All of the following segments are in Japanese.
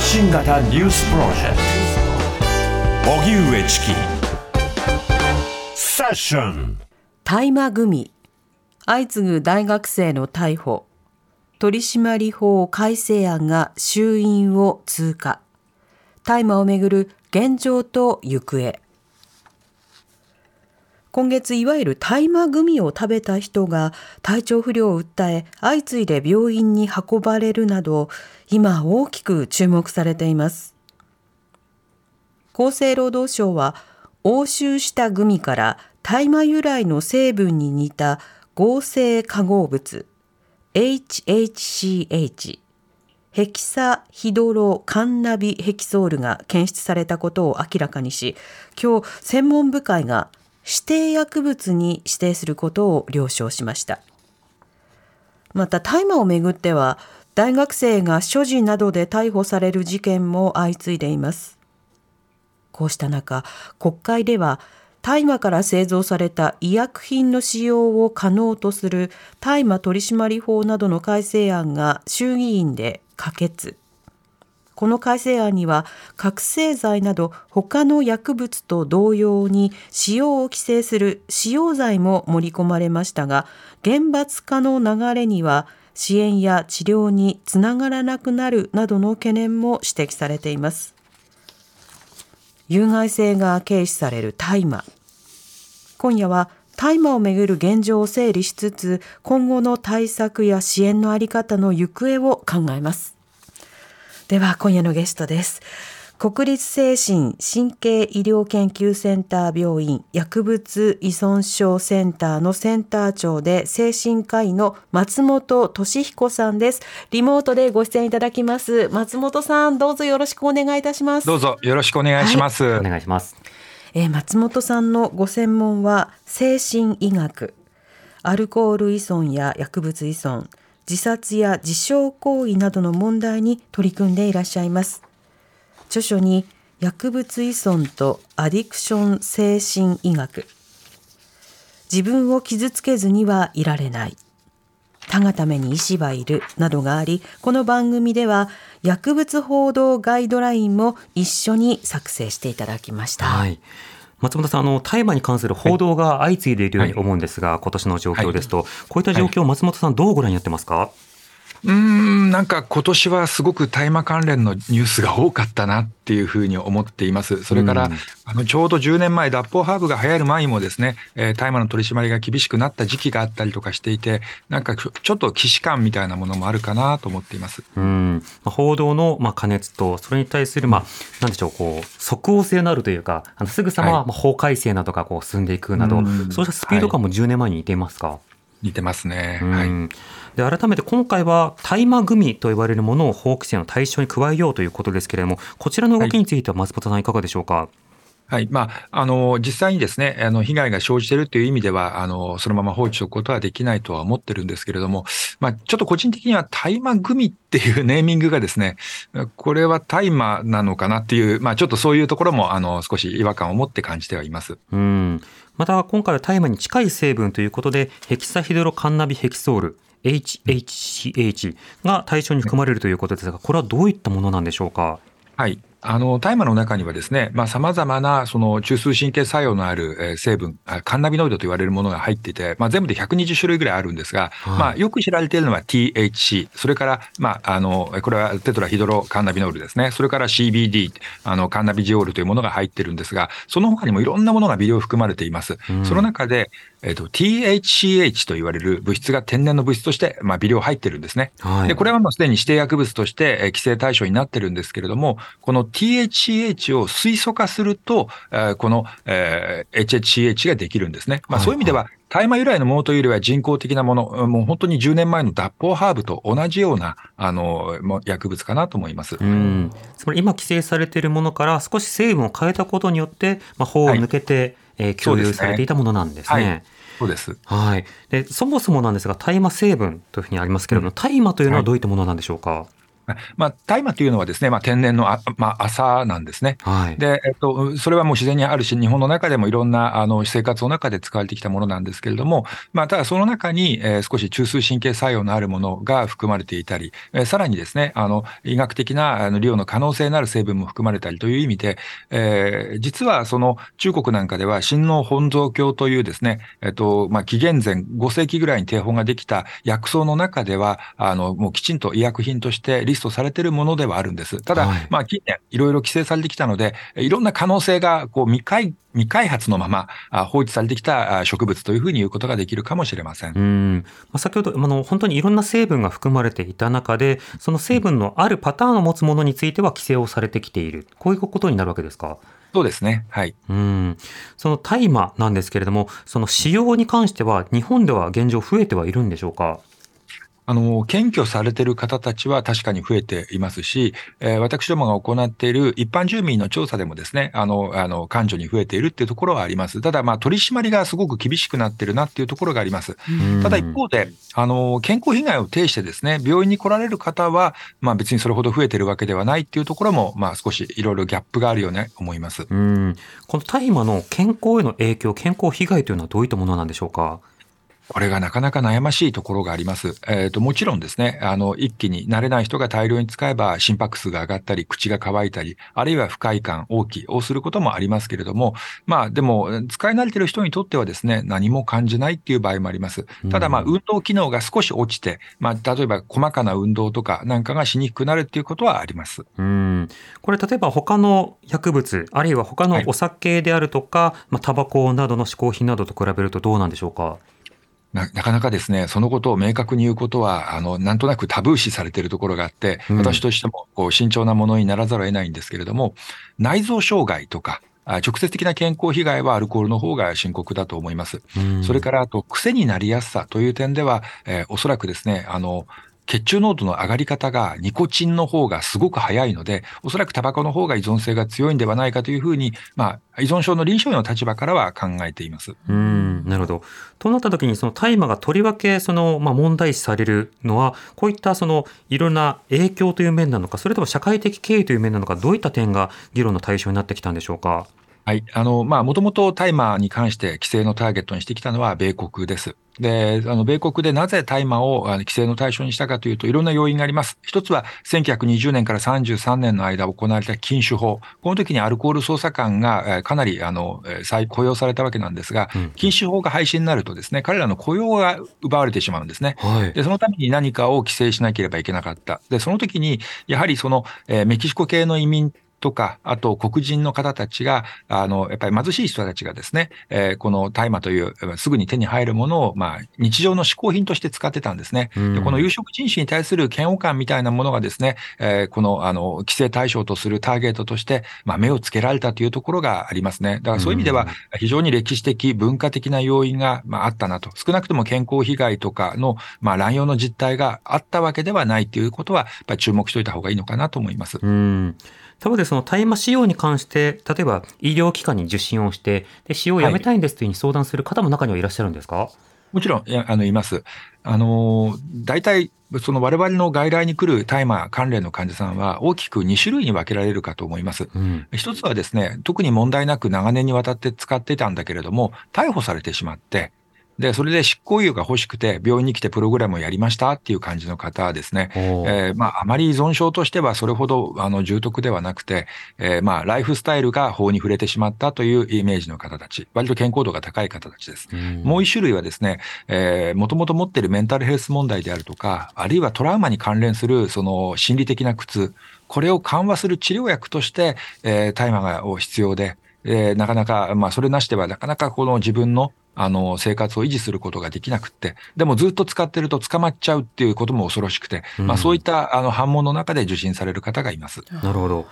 発信型ニュースプロジェクト。荻上チキ。セッション。大麻組相次ぐ大学生の逮捕。取締法改正案が衆院を通過。大麻をめぐる現状と行方。今月いわゆる大麻グミを食べた人が体調不良を訴え相次いで病院に運ばれるなど今大きく注目されています。厚生労働省は押収したグミから大麻由来の成分に似た合成化合物 HHCH ヘキサヒドロカンナビヘキソールが検出されたことを明らかにし今日専門部会が指定薬物に指定することを了承しました。また大麻をめぐっては大学生が所持などで逮捕される事件も相次いでいます。こうした中国会では大麻から製造された医薬品の使用を可能とする大麻取締法などの改正案が衆議院で可決。この改正案には覚醒剤など他の薬物と同様に使用を規制する使用罪も盛り込まれましたが厳罰化の流れには支援や治療につながらなくなるなどの懸念も指摘されています。有害性が軽視される大麻。今夜は大麻をめぐる現状を整理しつつ今後の対策や支援のあり方の行方を考えます。では今夜のゲストです。国立精神神経医療研究センター病院薬物依存症センターのセンター長で精神科医の松本俊彦さんです。リモートでご出演いただきます。松本さんどうぞよろしくお願いいたします。どうぞよろしくお願いします、はい、お願いします。えー、松本さんのご専門は精神医学。アルコール依存や薬物依存自殺や自傷行為などの問題に取り組んでいらっしゃいます著書に薬物依存とアディクション精神医学。自分を傷つけずにはいられない。他がために医師はいるなどがありこの番組では薬物報道ガイドラインも一緒に作成していただきました。はい。松本さん、あの大麻に関する報道が相次いでいるように思うんですが、はい、今年の状況ですと、はい、こういった状況、松本さん、どうご覧になってますか？うんなんか今年はすごく大麻関連のニュースが多かったなっていうふうに思っています。それから、うん、あのちょうど10年前、脱法ハーブが流行る前にもですね、えー、大麻の取り締まりが厳しくなった時期があったりとかしていて、なんかちょっと既視感みたいなものもあるかなと思っています。うん、報道のまあ加熱と、それに対するまあなんでしょうこう即応性のあるというか、あのすぐさままあ法改正などがこう進んでいくなど、はい、そうしたスピード感も10年前に似ていますか？はい似てますね。はい。で改めて今回は大麻グミと言われるものを法規制の対象に加えようということですけれども、こちらの動きについては松本さんいかがでしょうか？はいはい。まあ、あの、実際にですね、あの、被害が生じているという意味では、あの、そのまま放置しておくことはできないとは思ってるんですけれども、まあ、ちょっと個人的には大麻グミっていう ネーミングがですね、これは大麻なのかなっていう、まあ、ちょっとそういうところも、あの、少し違和感を持って感じてはいます。うん。また、今回は大麻に近い成分ということで、ヘキサヒドロカンナビヘキソール、HHCH が対象に含まれるということですが、これはどういったものなんでしょうか？はい。あの、大麻の中にはですね、まあ、様々な、その、中枢神経作用のある成分、カンナビノイドと言われるものが入っていて、まあ、全部で120種類ぐらいあるんですが、はい、まあ、よく知られているのは THC、それから、まあ、あの、これはテトラヒドロカンナビノールですね。それから CBD、あの、カンナビジオールというものが入ってるんですが、その他にもいろんなものが微量含まれています。うん、その中で、えっ、ー、と、THCH と言われる物質が天然の物質として、まあ、微量入ってるんですね。はい、で、これはもうすでに指定薬物として、え規制対象になってるんですけれども、この THCH を水素化すると、えー、この、えー、HHCH ができるんですね。まあ、そういう意味では、大麻由来のものというよりは人工的なもの、もう本当に10年前の脱法ハーブと同じような、あの、薬物かなと思います。うん。つまり今規制されているものから少し成分を変えたことによって、まあ、法を抜けて、はいえー、共有されていたものなんですね。そうです。はい。で、そもそもなんですが、大麻成分というふうにありますけれども、大麻というのはどういったものなんでしょうか？まあ、大麻というのはですね、まあ、天然のあ、まあ、朝なんですね。はい。で、えっと、それはもう自然にあるし、日本の中でもいろんな、あの、生活の中で使われてきたものなんですけれども、まあ、ただその中に、えー少し中枢神経作用のあるものが含まれていたり、えーさらにですね、あの、医学的な、あの、利用の可能性のある成分も含まれたりという意味で、えー実はその中国なんかでは、親王本草経というですね、えっと、まあ、紀元前5世紀ぐらいに定法ができた薬草の中では、あの、もうきちんと医薬品としてリストされているものではあるんです。ただ、はいまあ、近年、いろいろ規制されてきたので、いろんな可能性が、こう、未開、未開発のまま、あ放置されてきたあ植物というふうに言うことができるかもしれません。うんまあ、先ほどあの本当にいろんな成分が含まれていた中でその成分のあるパターンを持つものについては規制をされてきているこういうことになるわけですか？そうですね。はい。うんその大麻なんですけれどもその使用に関しては日本では現状増えてはいるんでしょうか？あの、検挙されている方たちは確かに増えていますし、えー私どもが行っている一般住民の調査でもですね、あの、あの、感情に増えているっていうところはあります。ただ、まあ、取り締まりがすごく厳しくなってるなっていうところがあります。うんただ一方で、あの、健康被害を呈してですね、病院に来られる方は、まあ別にそれほど増えてるわけではないっていうところも、まあ少しいろいろギャップがあるように思います。うんこの大麻の健康への影響健康被害というのはどういったものなんでしょうか？これがなかなか悩ましいところがあります。えっ、と、もちろんですね、あの、一気に慣れない人が大量に使えば心拍数が上がったり、口が乾いたり、あるいは不快感、大きいをすることもありますけれども、まあでも、使い慣れてる人にとってはですね、何も感じないっていう場合もあります。ただまあ、うん運動機能が少し落ちて、まあ、例えば細かな運動とかなんかがしにくくなるっていうことはあります。うんこれ例えば他の薬物あるいは他のお酒であるとか、まあ、タバコなどの嗜好品などと比べるとどうなんでしょうか？ななかなかですね、そのことを明確に言うことは、あの、なんとなくタブー視されているところがあって、うん私としても、こう、慎重なものにならざるを得ないんですけれども、内臓障害とか、あ直接的な健康被害はアルコールの方が深刻だと思います。うんそれから、あと、癖になりやすさという点では、えーおそらくですね、あの、血中濃度の上がり方がニコチンの方がすごく早いので、おそらくタバコの方が依存性が強いんではないかというふうに、まあ、依存症の臨床医の立場からは考えています。うんなるほど。となった時にその大麻がとりわけその、まあ、問題視されるのはこういったそのいろんな影響という面なのかそれとも社会的経緯という面なのかどういった点が議論の対象になってきたんでしょうか？はい。あの、まあ、もともと大麻に関して規制のターゲットにしてきたのは米国です。で、あの、米国でなぜ大麻を規制の対象にしたかというと、いろんな要因があります。一つは、1920年から33年の間行われた禁酒法。この時にアルコール捜査官がえーかなり、あの、えー再雇用されたわけなんですが、うん禁酒法が廃止になるとですね、彼らの雇用が奪われてしまうんですね。はい。で、そのために何かを規制しなければいけなかった。で、その時に、やはりその、えーメキシコ系の移民とか、あと黒人の方たちが、あの、やっぱり貧しい人たちがですね、えーこの大麻という、えーすぐに手に入るものを、まあ、日常の嗜好品として使ってたんですね。うんでこの有色人種に対する嫌悪感みたいなものがですね、えーこの、あの、規制対象とするターゲットとして、まあ、目をつけられたというところがありますね。だからそういう意味では、非常に歴史的、文化的な要因が、まあ、あったなと。少なくとも健康被害とかの、まあ、乱用の実態があったわけではないということは、やっぱり注目しておいた方がいいのかなと思います。うん。他方でその大麻使用に関して例えば医療機関に受診をしてで使用をやめたいんですというふうに相談する方も中にはいらっしゃるんですか、もちろん、いやあの、います。あの、大体、その我々の外来に来る大麻関連の患者さんは大きく2種類に分けられるかと思います。うん一つはですね、特に問題なく長年にわたって使っていたんだけれども、逮捕されてしまって、で、それで執行猶予が欲しくて、病院に来てプログラムをやりましたっていう感じの方ですね。えーまあ、あまり依存症としてはそれほどあの重篤ではなくて、えーまあ、ライフスタイルが法に触れてしまったというイメージの方たち、割と健康度が高い方たちです。うんもう一種類はですね、えー、もともと持っているメンタルヘルス問題であるとか、あるいはトラウマに関連するその心理的な苦痛、これを緩和する治療薬として、えー、大麻がを必要で、えーなかなか、まあ、それなしではなかなかこの自分のあの、生活を維持することができなくって、でもずっと使ってると捕まっちゃうっていうことも恐ろしくて、うんまあそういったあの反問の中で受診される方がいます。なるほど。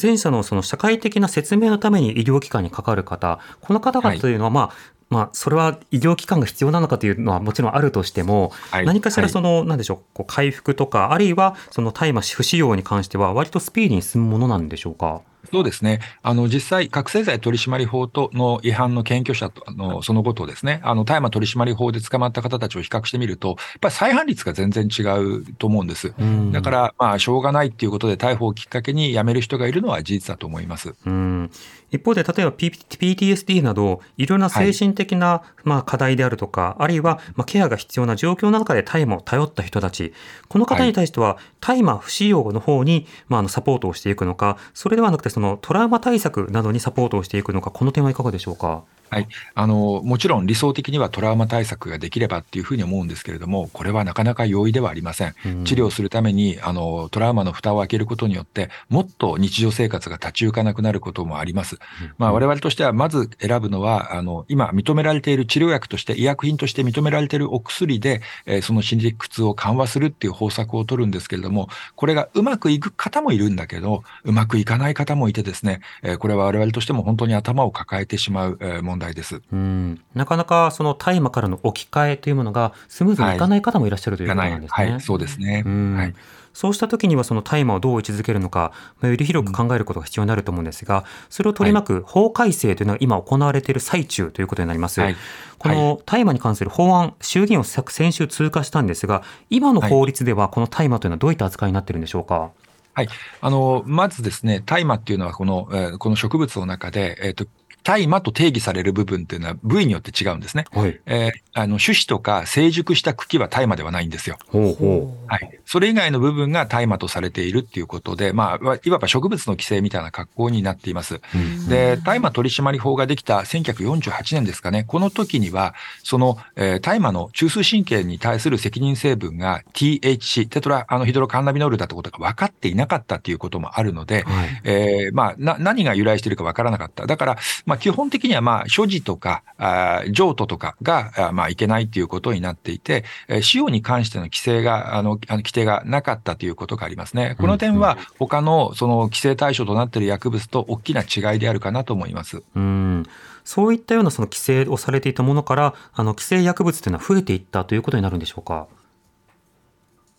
前者のその社会的な説明のために医療機関にかかる方、この方々というのは、まあ、まあ、それは医療機関が必要なのかというのはもちろんあるとしても、はい何かしらはいその、なんでしょう、こう回復とか、あるいはその大麻不使用に関しては、割とスピーディーに進むものなんでしょうか？そうですね。あの、実際、覚醒剤取締法との違反の検挙者と、あの、そのことをですね、あの、大麻取締法で捕まった方たちを比較してみると、やっぱり再犯率が全然違うと思うんです。うんだから、まあ、しょうがないっていうことで逮捕をきっかけに辞める人がいるのは事実だと思います。うん一方で、例えば PTSD など、いろんな精神的な、まあ、課題であるとか、あるいは、まあ、ケアが必要な状況の中で大麻を頼った人たち、この方に対しては、大麻不使用の方に、まあ、あのサポートをしていくのか、それではなくて、そのトラウマ対策などにサポートをしていくのか、この点はいかがでしょうか？はい。あの、もちろん理想的にはトラウマ対策ができればっていうふうに思うんですけれども、これはなかなか容易ではありません。うん治療するために、あの、トラウマの蓋を開けることによって、もっと日常生活が立ち行かなくなることもあります。まあ、我々としては、まず選ぶのは、あの、今認められている治療薬として、医薬品として認められているお薬で、えーその心理苦痛を緩和するっていう方策を取るんですけれども、これがうまくいく方もいるんだけど、うまくいかない方もいてですね、えーこれは我々としても本当に頭を抱えてしまう、えー問題です。うん、なかなかその大麻からの置き換えというものがスムーズにいかない方もいらっしゃるということなんですね。はい、そうですね。うんはい。そうした時にはその大麻をどう位置づけるのか、まあより広く考えることが必要になると思うんですが、それを取り巻く法改正というのは今行われている最中ということになります。はいこの大麻に関する法案、衆議院を先週通過したんですが、今の法律ではこの大麻というのはどういった扱いになっているんでしょうか？はい。あの、まずですね、大麻っていうのはこの、えーこの植物の中で、えっ、と、大麻と定義される部分っていうのは部位によって違うんですね。はい。えーあの、種子とか成熟した茎は大麻ではないんですよ。ほうほはい。それ以外の部分が大麻とされているっていうことで、まあ、いわば植物の規制みたいな格好になっています。う。うんで、大麻取締法ができた1948年ですかね、この時には、その、えー大麻の中枢神経に対する責任成分が THC、テトラあのヒドロカンナビノールだってことが分かっていなかったっていうこともあるので、はい。えーまあ、な、何が由来しているか分からなかった。だから、まあ、基本的には、まあ、所持とか、あー譲渡とかが、まあ、いけないということになっていて、えー使用に関しての規制が、あの、あの規定がなかったということがありますね。この点は、他の、その、規制対象となっている薬物と大きな違いであるかなと思います。うん。そういったようなその規制をされていたものから、あの規制薬物というのは増えていったということになるんでしょうか？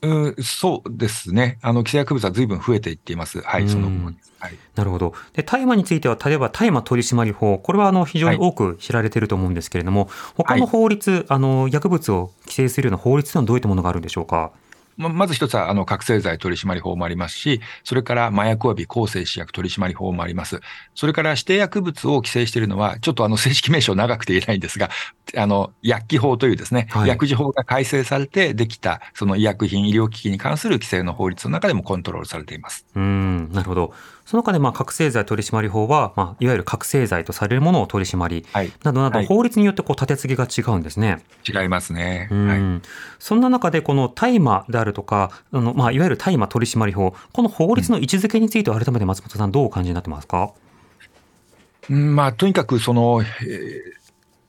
うん、そうですね。あの、規制薬物は随分増えていっています。はい、その。はい。なるほど。で、大麻については、例えば大麻取締法、これはあの非常に多く知られていると思うんですけれども、他の法律、あの薬物を規制するような法律というのはどういったものがあるんでしょうか？ままず一つは、あの、覚醒剤取締法もありますし、それから麻薬及び抗生死薬取締法もあります。それから指定薬物を規制しているのは、ちょっとあの、正式名称長くて言えないんですが、あの、薬機法というですね、はい薬事法が改正されてできた、その医薬品、医療機器に関する規制の法律の中でもコントロールされています。うん、なるほど。その中で、まあ、覚醒剤取締法は、まあ、いわゆる覚醒剤とされるものを取り締まり、はい。などなど、はい法律によってこう立て付けが違うんですね。違いますね。うんはい。そんな中で、この大麻であるとか、あのまあ、いわゆる大麻取締法、この法律の位置づけについては、改めて松本さん、どうお感じになってますか？うんまあ、とにかくその、えー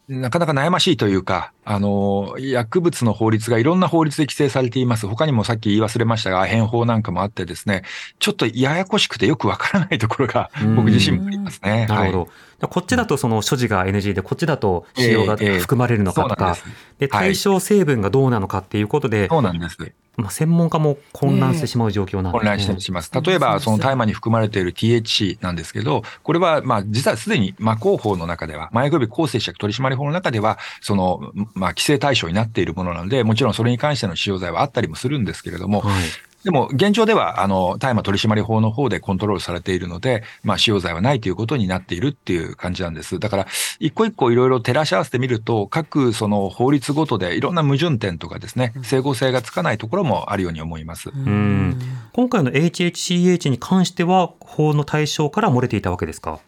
なかなか悩ましいというか、あの、薬物の法律がいろんな法律で規制されています。他にもさっき言い忘れましたが、アヘン法なんかもあってですね、ちょっとややこしくてよくわからないところがうん僕自身もありますね。なるほど。はいこっちだとその所持が NG で、こっちだと使用が含まれるのかとかで、対象成分がどうなのかっていうことで、そうなんです。まあ、専門家も混乱してしまう状況なんですね。混乱したりします。例えば、その大麻に含まれている THC なんですけど、これは、まあ、実はすでに、魔法法の中では、麻薬及び抗生薬取締法の中では、その、まあ、規制対象になっているものなので、もちろんそれに関しての使用罪はあったりもするんですけれども、はい。でも、現状では、あの、大麻取締法の方でコントロールされているので、まあ、使用罪はないということになっているっていう感じなんです。だから、一個一個いろいろ照らし合わせてみると、各その法律ごとでいろんな矛盾点とかですね、整合性がつかないところもあるように思います。ん今回の HHCH に関しては、法の対象から漏れていたわけですか？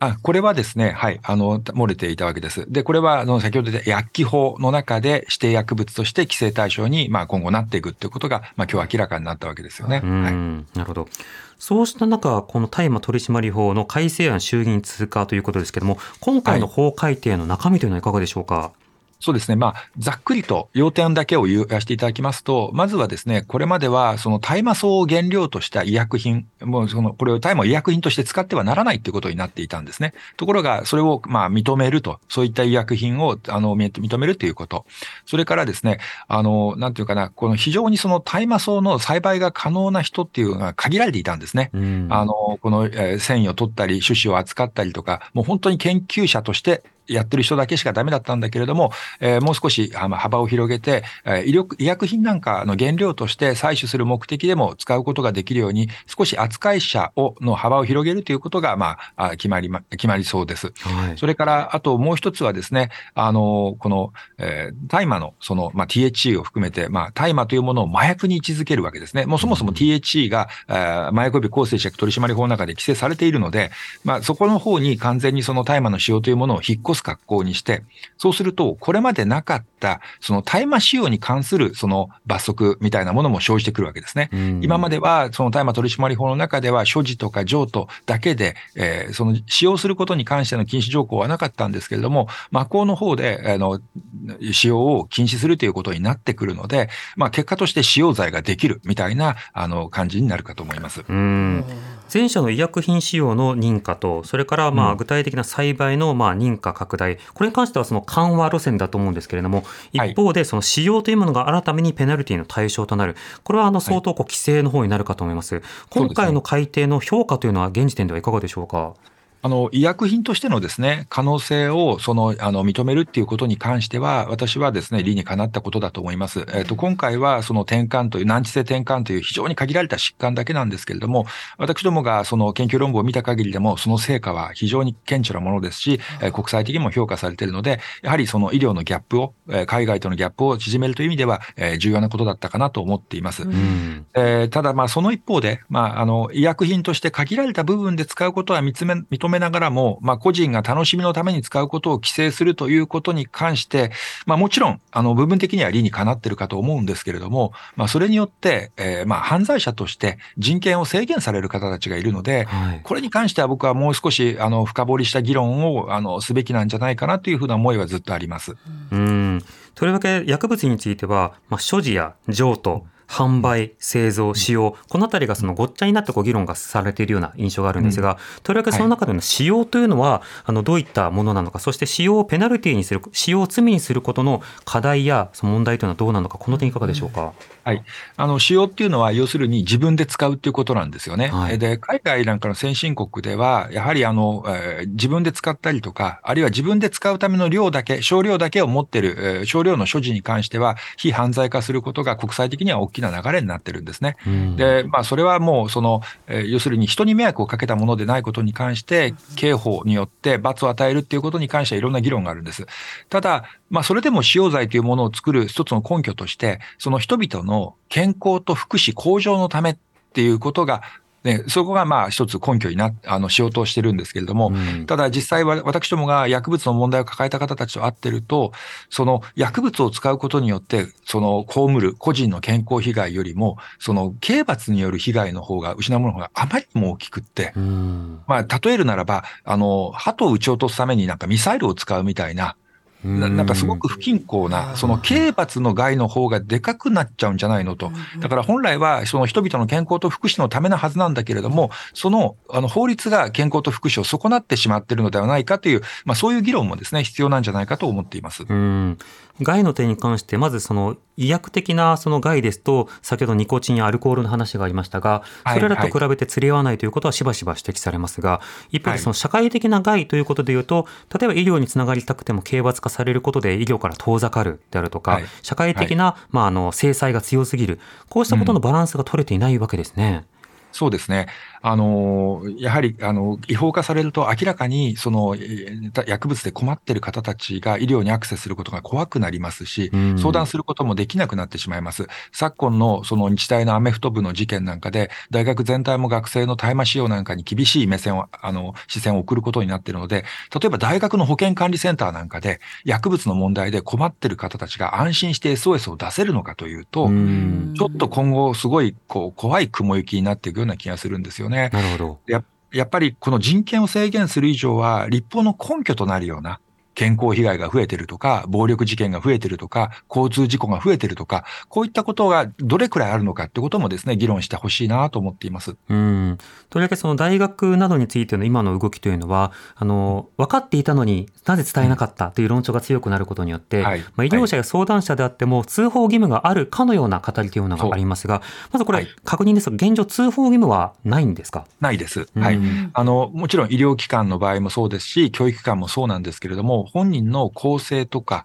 あ、これはですね、はい、あの、漏れていたわけです。で、これは、あの、先ほど言った薬機法の中で指定薬物として規制対象に、まあ、今後なっていくということが、まあ、今日明らかになったわけですよね。うん、はい。なるほど。そうした中、この大麻取締法の改正案衆議院通過ということですけれども、今回の法改定の中身というのはいかがでしょうか？そうですね。まあ、ざっくりと要点だけを言わせていただきますと、まずはですね、これまでは、その大麻草を原料とした医薬品、もうその、これを大麻を医薬品として使ってはならないということになっていたんですね。ところが、それを、まあ、認めると、そういった医薬品を、あの、認めるということ。それからですね、あの、なんていうかな、この非常にその大麻草の栽培が可能な人っていうのが限られていたんですね。あの、この、えー、繊維を取ったり、種子を扱ったりとか、もう本当に研究者としてやってる人だけしかダメだったんだけれども、えー、もう少し幅を広げて、えー、医療医薬品なんかの原料として採取する目的でも使うことができるように、少し扱い者をの幅を広げるということが、まあ、決まり、決まりそうです。はい、それから、あともう一つはですね、あの、この、えー、大麻の、その、まあ、THC を含めて、まあ、大麻というものを麻薬に位置づけるわけですね。もうそもそも THC が、えー、麻薬及び抗生薬取締法の中で規制されているので、まあ、そこの方に完全にその大麻の使用というものを引っ越す格好にして、そうすると、これまでなかった、その大麻使用に関するその罰則みたいなものも生じてくるわけですね。今までは、その大麻取締法の中では、所持とか譲渡だけで、えー、その使用することに関しての禁止条項はなかったんですけれども、魔法の方で、あの、使用を禁止するということになってくるので、まあ、結果として使用罪ができるみたいな、あの、感じになるかと思います。うん前者の医薬品使用の認可と、それからまあ具体的な栽培のまあ認可拡大、これに関してはその緩和路線だと思うんですけれども、一方でその使用というものが改めにペナルティの対象となる、これはあの相当こう規制の方になるかと思います。今回の改定の評価というのは現時点ではいかがでしょうか？あの、医薬品としてのですね、可能性を、その、あの、認めるっていうことに関しては、私はですね、理にかなったことだと思います。えっ、と、今回は、その転換という、難治性転換という非常に限られた疾患だけなんですけれども、私どもがその研究論文を見た限りでも、その成果は非常に顕著なものですし、え国際的にも評価されているので、やはりその医療のギャップを、え海外とのギャップを縮めるという意味では、え重要なことだったかなと思っています。うん、えー、ただ、まあ、その一方で、まあ、あの、医薬品として限られた部分で使うことは認め、認めながらも、まあ、個人が楽しみのために使うことを規制するということに関して、まあ、もちろん、あの、部分的には理にかなってるかと思うんですけれども、まあ、それによって、えー、まあ、犯罪者として人権を制限される方たちがいるので、はい、これに関しては僕はもう少し、あの、深掘りした議論を、あの、すべきなんじゃないかなというふうな思いはずっとあります。うん。とりわけ薬物については、まあ、所持や譲渡、販売、製造、使用、このあたりがそのごっちゃになってこう議論がされているような印象があるんですが、とりわけその中での使用というのは、あのどういったものなのか、そして使用をペナルティにする、使用を罪にすることの課題やその問題というのはどうなのか、この点いかがでしょうか？はい。あの、使用っていうのは、要するに自分で使うっていうことなんですよね。はい、で、海外なんかの先進国では、やはりあの、えー、自分で使ったりとか、あるいは自分で使うための量だけ、少量だけを持ってる、えー、少量の所持に関しては、非犯罪化することが国際的には大きな流れになってるんですね。うん、で、まあ、それはもう、その、えー、要するに人に迷惑をかけたものでないことに関して、刑法によって罰を与えるっていうことに関してはいろんな議論があるんです。ただ、まあ、それでも使用罪というものを作る一つの根拠として、その人々の健康と福祉向上のためっていうことがね、そこがまあ一つ根拠にな、あの、しようとしてるんですけれども、うん、ただ実際は私どもが薬物の問題を抱えた方たちと会ってると、その薬物を使うことによって、その被る個人の健康被害よりも、その刑罰による被害の方が、失うものがあまりにも大きくって、うん、まあ、例えるならば、あの、鳩を撃ち落とすためになんかミサイルを使うみたいな、ななんかすごく不均衡な、その刑罰の害の方がでかくなっちゃうんじゃないのと。だから本来はその人々の健康と福祉のためのはずなんだけれども、そのあの法律が健康と福祉を損なってしまっているのではないかという、まあそういう議論もですね、必要なんじゃないかと思っています。うん害の点に関して、まずその医薬的なその害ですと、先ほどニコチンやアルコールの話がありましたが、それらと比べて釣り合わないということはしばしば指摘されますが、一方でその社会的な害ということでいうと、例えば医療につながりたくても刑罰化されることで医療から遠ざかるであるとか、社会的な、まあ、あの制裁が強すぎる、こうしたことのバランスが取れていないわけですね。そうですね。あの、やはり、あの、違法化されると明らかに、その、薬物で困っている方たちが医療にアクセスすることが怖くなりますし、相談することもできなくなってしまいます。昨今のその日大のアメフト部の事件なんかで、大学全体も学生の大麻使用なんかに厳しい目線を、あの、視線を送ることになっているので、例えば大学の保健管理センターなんかで、薬物の問題で困っている方たちが安心して SOS を出せるのかというと、ちょっと今後すごい、こう、怖い雲行きになっていくような気がするんですよね。なるほど。ややっぱりこの人権を制限する以上は、立法の根拠となるような、健康被害が増えてるとか、暴力事件が増えてるとか、交通事故が増えてるとか、こういったことがどれくらいあるのかってこともですね、議論してほしいなと思っています。うん。とりわけその大学などについての今の動きというのは、あの、分かっていたのになぜ伝えなかったという論調が強くなることによって、はいまあ、医療者や相談者であっても通報義務があるかのような語りというのがありますが、まずこれはい確認ですが、現状通報義務はないんですか？ないです。はい。うんあの、もちろん医療機関の場合もそうですし、教育機関もそうなんですけれども、本人の更生とか、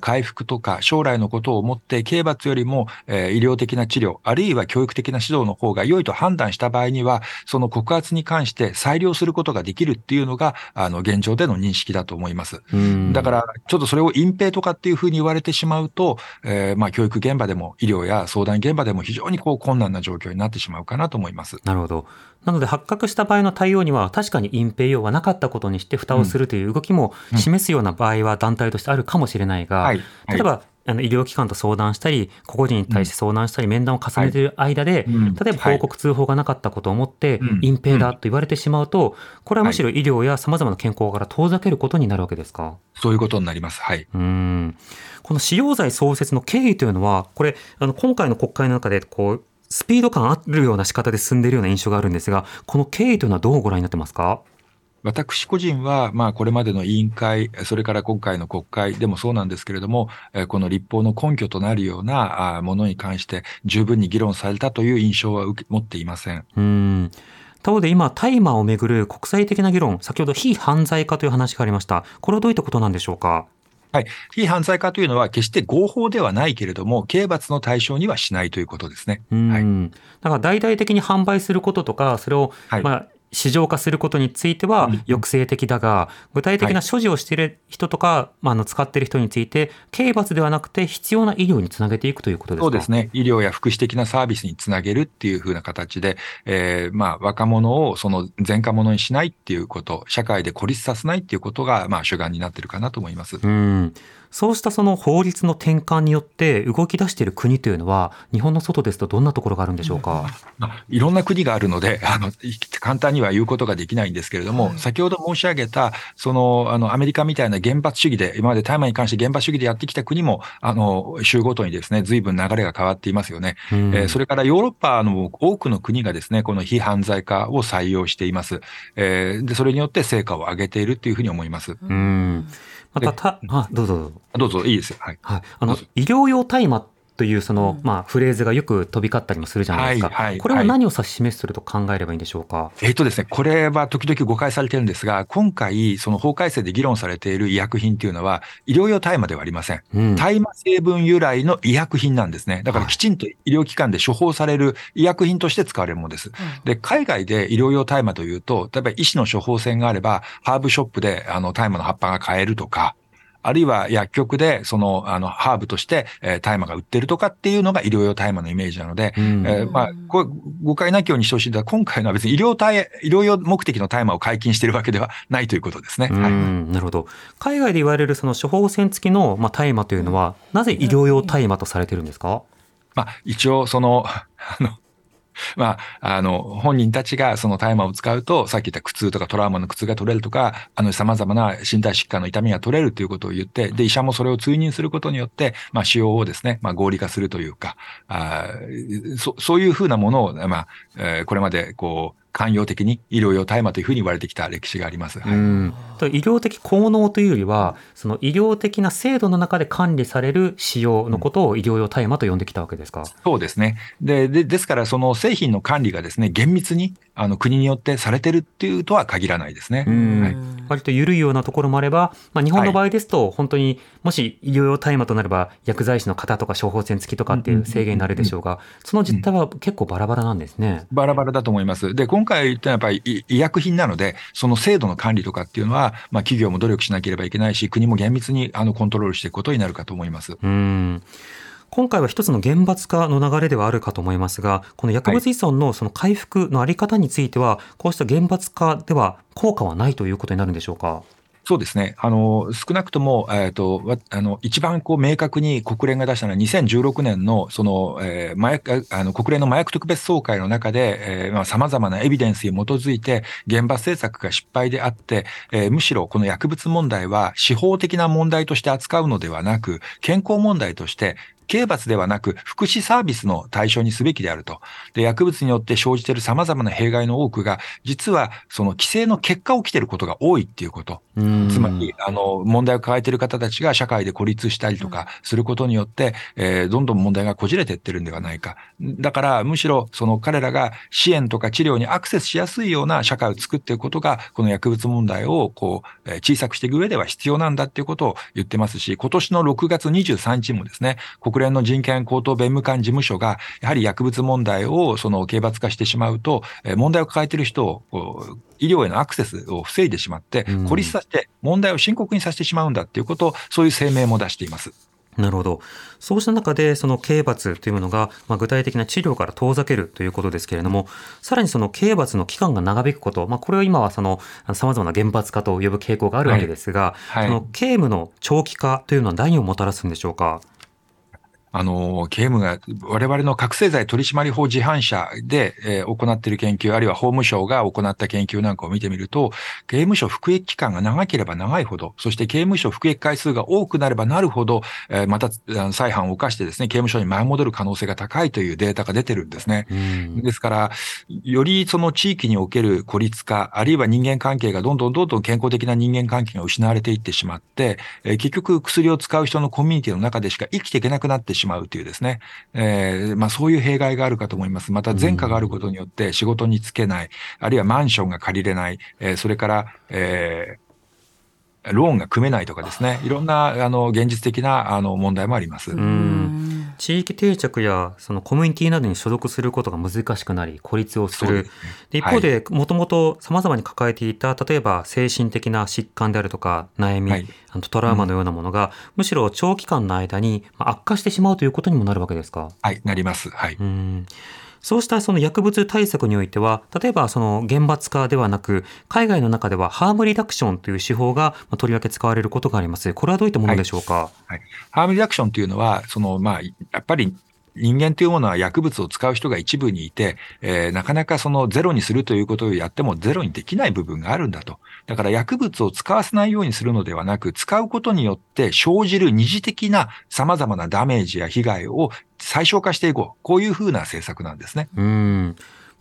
回復とか、将来のことを思って、刑罰よりも、えー医療的な治療、あるいは教育的な指導の方が良いと判断した場合には、その告発に関して裁量することができるっていうのが、あの、現状での認識だと思います。うんだから、ちょっとそれを隠蔽とかっていうふうに言われてしまうと、えーまあ、教育現場でも医療や相談現場でも非常にこう困難な状況になってしまうかなと思います。なるほど。なので発覚した場合の対応には確かに隠蔽用はなかったことにして蓋をするという動きもうん。示すような場合は団体としてあるかもしれないが、はい。例えば、あの医療機関と相談したり、個々人に対して相談したり、面談を重ねている間で、うん。例えば報告通報がなかったことを思ってうん、隠蔽だと言われてしまうと、これはむしろ医療や様々な健康から遠ざけることになるわけですか？そういうことになります。はい。うん。この使用罪創設の経緯というのは、これ、あの今回の国会の中でこう、スピード感あるような仕方で進んでいるような印象があるんですが、この経緯というのはどうご覧になってますか？私個人は、まあ、これまでの委員会、それから今回の国会でもそうなんですけれども、えーこの立法の根拠となるようなものに関して十分に議論されたという印象は受け持っていません。うん。他方で今、大麻をめぐる国際的な議論、先ほど非犯罪化という話がありました。これはどういったことなんでしょうか？非犯罪化というのは決して合法ではないけれども、刑罰の対象にはしないということですね。うん。はいだから大々的に販売することとか、それを、はいまあ、市場化することについてはうん抑制的だが、具体的な所持をしている人とか、まあ、あの使っている人について、刑罰ではなくて必要な医療につなげていくということですか？そうですね。医療や福祉的なサービスにつなげるっていうふうな形で、えーまあ、若者をその前科者にしないっていうこと、社会で孤立させないっていうことが、まあ、主眼になってるかなと思います。うん。そうしたその法律の転換によって動き出している国というのは、日本の外ですとどんなところがあるんでしょうか？まあ、いろんな国があるので、あの、簡単には言うことができないんですけれども、先ほど申し上げた、その、あの、アメリカみたいな原発主義で、今まで大麻に関して原発主義でやってきた国も、あの、州ごとにですね、随分流れが変わっていますよね。うんえーそれからヨーロッパの多くの国がですね、この非犯罪化を採用しています。えーで、それによって成果を上げているというふうに思います。うん。また、た、あ、どうぞどうぞ。どうぞ、いいですよ。はい。はい。あの医療用大麻というその、うんまあ、フレーズがよく飛び交ったりもするじゃないですか。はいはいこれは何を指し示すると考えればいいんでしょうか？えっ、とですね、これは時々誤解されてるんですが、今回、その法改正で議論されている医薬品っていうのは、医療用大麻ではありません。うん。大麻成分由来の医薬品なんですね。だからはいきちんと医療機関で処方される医薬品として使われるものです。で、海外で医療用大麻というと、例えば医師の処方箋があれば、ハーブショップであの大麻の葉っぱが買えるとか、あるいは薬局でそのあのハーブとしてえー大麻が売ってるとかっていうのが医療用大麻のイメージなので、うん。えーまあ、これ誤解なきようにしてほしい。んだ今回のは別に医療大医療用目的の大麻を解禁しているわけでは ないということですね。うはい。んなるほど。海外で言われるその処方箋付きの、まあ、大麻というのは、なぜ医療用大麻とされてるんですか、まあ、一応、その、あの、まあ、あの、本人たちがその大麻を使うと、さっき言った苦痛とかトラウマの苦痛が取れるとか、あの、様々な身体疾患の痛みが取れるということを言って、で、医者もそれを追認することによって、まあ、使用をですね、まあ、合理化するというか、あそそういうふうなものを、まあ、えーこれまで、こう、寛容的に医療用大麻というふうに言われてきた歴史があります。はい医療的効能というよりは、その医療的な制度の中で管理される使用のことを医療用大麻と呼んできたわけですか？そうですね。で、で、ですから、その製品の管理がですね、厳密に、あの、国によってされてるっていうとは限らないですね。うんはい割と緩いようなところもあれば、まあ、日本の場合ですと、本当にもし医療用大麻となれば、薬剤師の方とか処方箋付きとかっていう制限になるでしょうが、その実態は結構バラバラなんですね。バラバラだと思います。で、今回言ったのはやっぱり医医薬品なので、その制度の管理とかっていうのは、まあ企業も努力しなければいけないし、国も厳密にあのコントロールしていくことになるかと思います。うん今回は一つの厳罰化の流れではあるかと思いますが、この薬物依存のその回復のあり方については、こうした厳罰化では効果はないということになるんでしょうか？そうですね。あの、少なくとも、えっ、と、あの、一番こう明確に国連が出したのは2016年の、その、えー麻薬、あの、国連の麻薬特別総会の中で、えーまあ、様々なエビデンスに基づいて、現場政策が失敗であって、えーむしろこの薬物問題は司法的な問題として扱うのではなく、健康問題として、刑罰ではなく福祉サービスの対象にすべきであると。で、薬物によって生じている様々な弊害の多くが、実はその規制の結果起きていることが多いっていうこと。うんつまり、あの、問題を抱えている方たちが社会で孤立したりとかすることによって、えーどんどん問題がこじれていってるんではないか。だから、むしろ、その彼らが支援とか治療にアクセスしやすいような社会を作っていくことが、この薬物問題を、こう、えー小さくしていく上では必要なんだっていうことを言ってますし、今年の6月23日もですね、国連の人権高等弁務官事務所が、やはり薬物問題をその刑罰化してしまうと、えー問題を抱えている人を、医療へのアクセスを防いでしまってうん、孤立させて、問題を深刻にさせてしまうんだっていうことを、そういう声明も出しています。なるほど。そうした中で、その刑罰というものが、まあ、具体的な治療から遠ざけるということですけれども、さらにその刑罰の期間が長引くこと、まあ、これは今はその、様々な厳罰化と呼ぶ傾向があるわけですが、はいその刑務の長期化というのは何をもたらすんでしょうか？あの、刑務が、我々の覚醒剤取締法自販者で、えー行っている研究、あるいは法務省が行った研究なんかを見てみると、刑務所服役期間が長ければ長いほど、そして刑務所服役回数が多くなればなるほど、えーまた再犯を犯してですね、刑務所に前戻る可能性が高いというデータが出てるんですね。うんですから、よりその地域における孤立化、あるいは人間関係がどんどんどんどん健康的な人間関係が失われていってしまって、えー結局薬を使う人のコミュニティの中でしか生きていけなくなってしまうしまうというですね、えーまあそういう弊害があるかと思います。また前科があることによって仕事に就けない、あるいはマンションが借りれない、えーそれから、えーローンが組めないとかですね、いろんなあの現実的なあの問題もあります。うん。地域定着やそのコミュニティなどに所属することが難しくなり孤立をするねで一方でもともとさまざまに抱えていた例えば精神的な疾患であるとか悩み、はいあのトラウマのようなものが、むしろ長期間の間にまあ悪化してしまうということにもなるわけですか？はい、なります。はい。うんそうしたその薬物対策においては、例えばその厳罰化ではなく、海外の中ではハームリダクションという手法がとりわけ使われることがあります。これはどういったものでしょうか？ハームリダクションというのは、その、まあ、やっぱり人間というものは薬物を使う人が一部にいて、えーなかなかそのゼロにするということをやってもゼロにできない部分があるんだと。だから薬物を使わせないようにするのではなく、使うことによって生じる二次的な様々なダメージや被害を最小化していこう。こういうふうな政策なんですね。うん。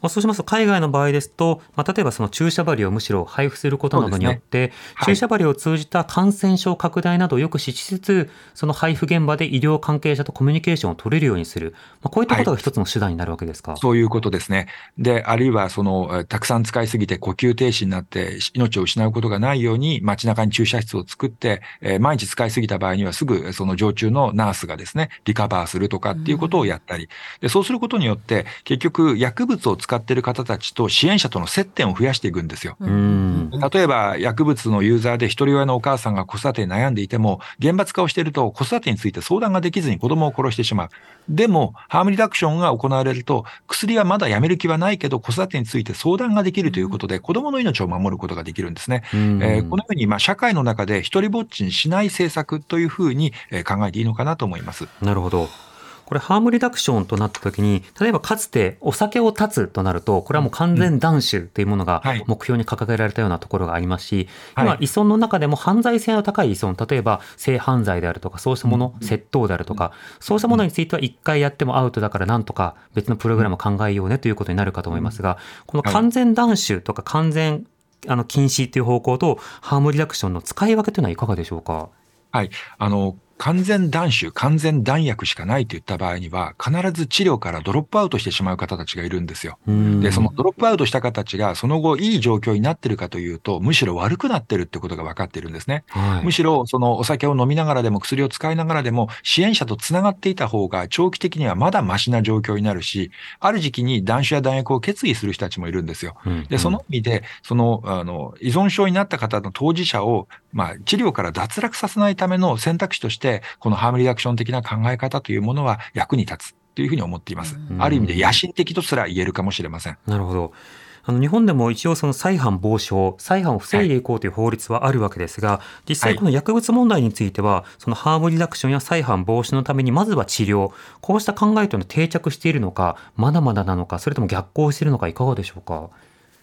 まあ、そうしますと、海外の場合ですと、まあ、例えばその注射針をむしろ配布することなどによって、はい注射針を通じた感染症拡大などをよくしつつ、その配布現場で医療関係者とコミュニケーションを取れるようにする。まあ、こういったことが一つの手段になるわけですか？そういうことですね。で、あるいはその、えーたくさん使いすぎて呼吸停止になって命を失うことがないように街中に駐車室を作って、えー毎日使いすぎた場合にはすぐその常駐のナースがですね、リカバーするとかっていうことをやったり、で、そうすることによって結局薬物を使っている方たちと支援者との接点を増やしていくんですよ。うん。例えば薬物のユーザーで一人親のお母さんが子育てに悩んでいても、厳罰化をしていると子育てについて相談ができずに子供を殺してしまう。でも、ハームリダクションが行われると、薬はまだやめる気はないけど、子育てについて相談ができるということで、子供の命を守ることができるんですね。うんえーこのように、まあ、社会の中で一人ぼっちにしない政策というふうにえー考えていいのかなと思います。なるほど。これ、ハームリダクションとなったときに、例えばかつてお酒を断つとなると、これはもう完全断酒というものがはい。目標に掲げられたようなところがありますし、はい。今、依存の中でも犯罪性の高い依存、例えば性犯罪であるとか、そうしたもの、窃盗であるとか、そうしたものについては一回やってもアウトだからなんとか別のプログラムを考えようねということになるかと思いますが、この完全断酒とか完全あの禁止という方向とハームリダクションの使い分けというのはいかがでしょうか？はい。あの、完全断酒、完全断薬しかないといった場合には、必ず治療からドロップアウトしてしまう方たちがいるんですよ。うんで、そのドロップアウトした方たちが、その後いい状況になってるかというと、むしろ悪くなってるってことが分かっているんですね。はいむしろ、そのお酒を飲みながらでも薬を使いながらでも、支援者とつながっていた方が、長期的にはまだマシな状況になるし、ある時期に断酒や断薬を決意する人たちもいるんですよ。うんで、その意味で、その、あの、依存症になった方の当事者を、まあ、治療から脱落させないための選択肢として、このハームリダクション的な考え方というものは役に立つというふうに思っています。んある意味で野心的とすら言えるかもしれません。なるほど。あの日本でも一応その再犯防止法、再犯を防いでいこうという法律はあるわけですが、実際この薬物問題については、そのハームリダクションや再犯防止のためにまずは治療、こうした考えというのは定着しているのか、まだまだなのか、それとも逆行しているのか、いかがでしょうか？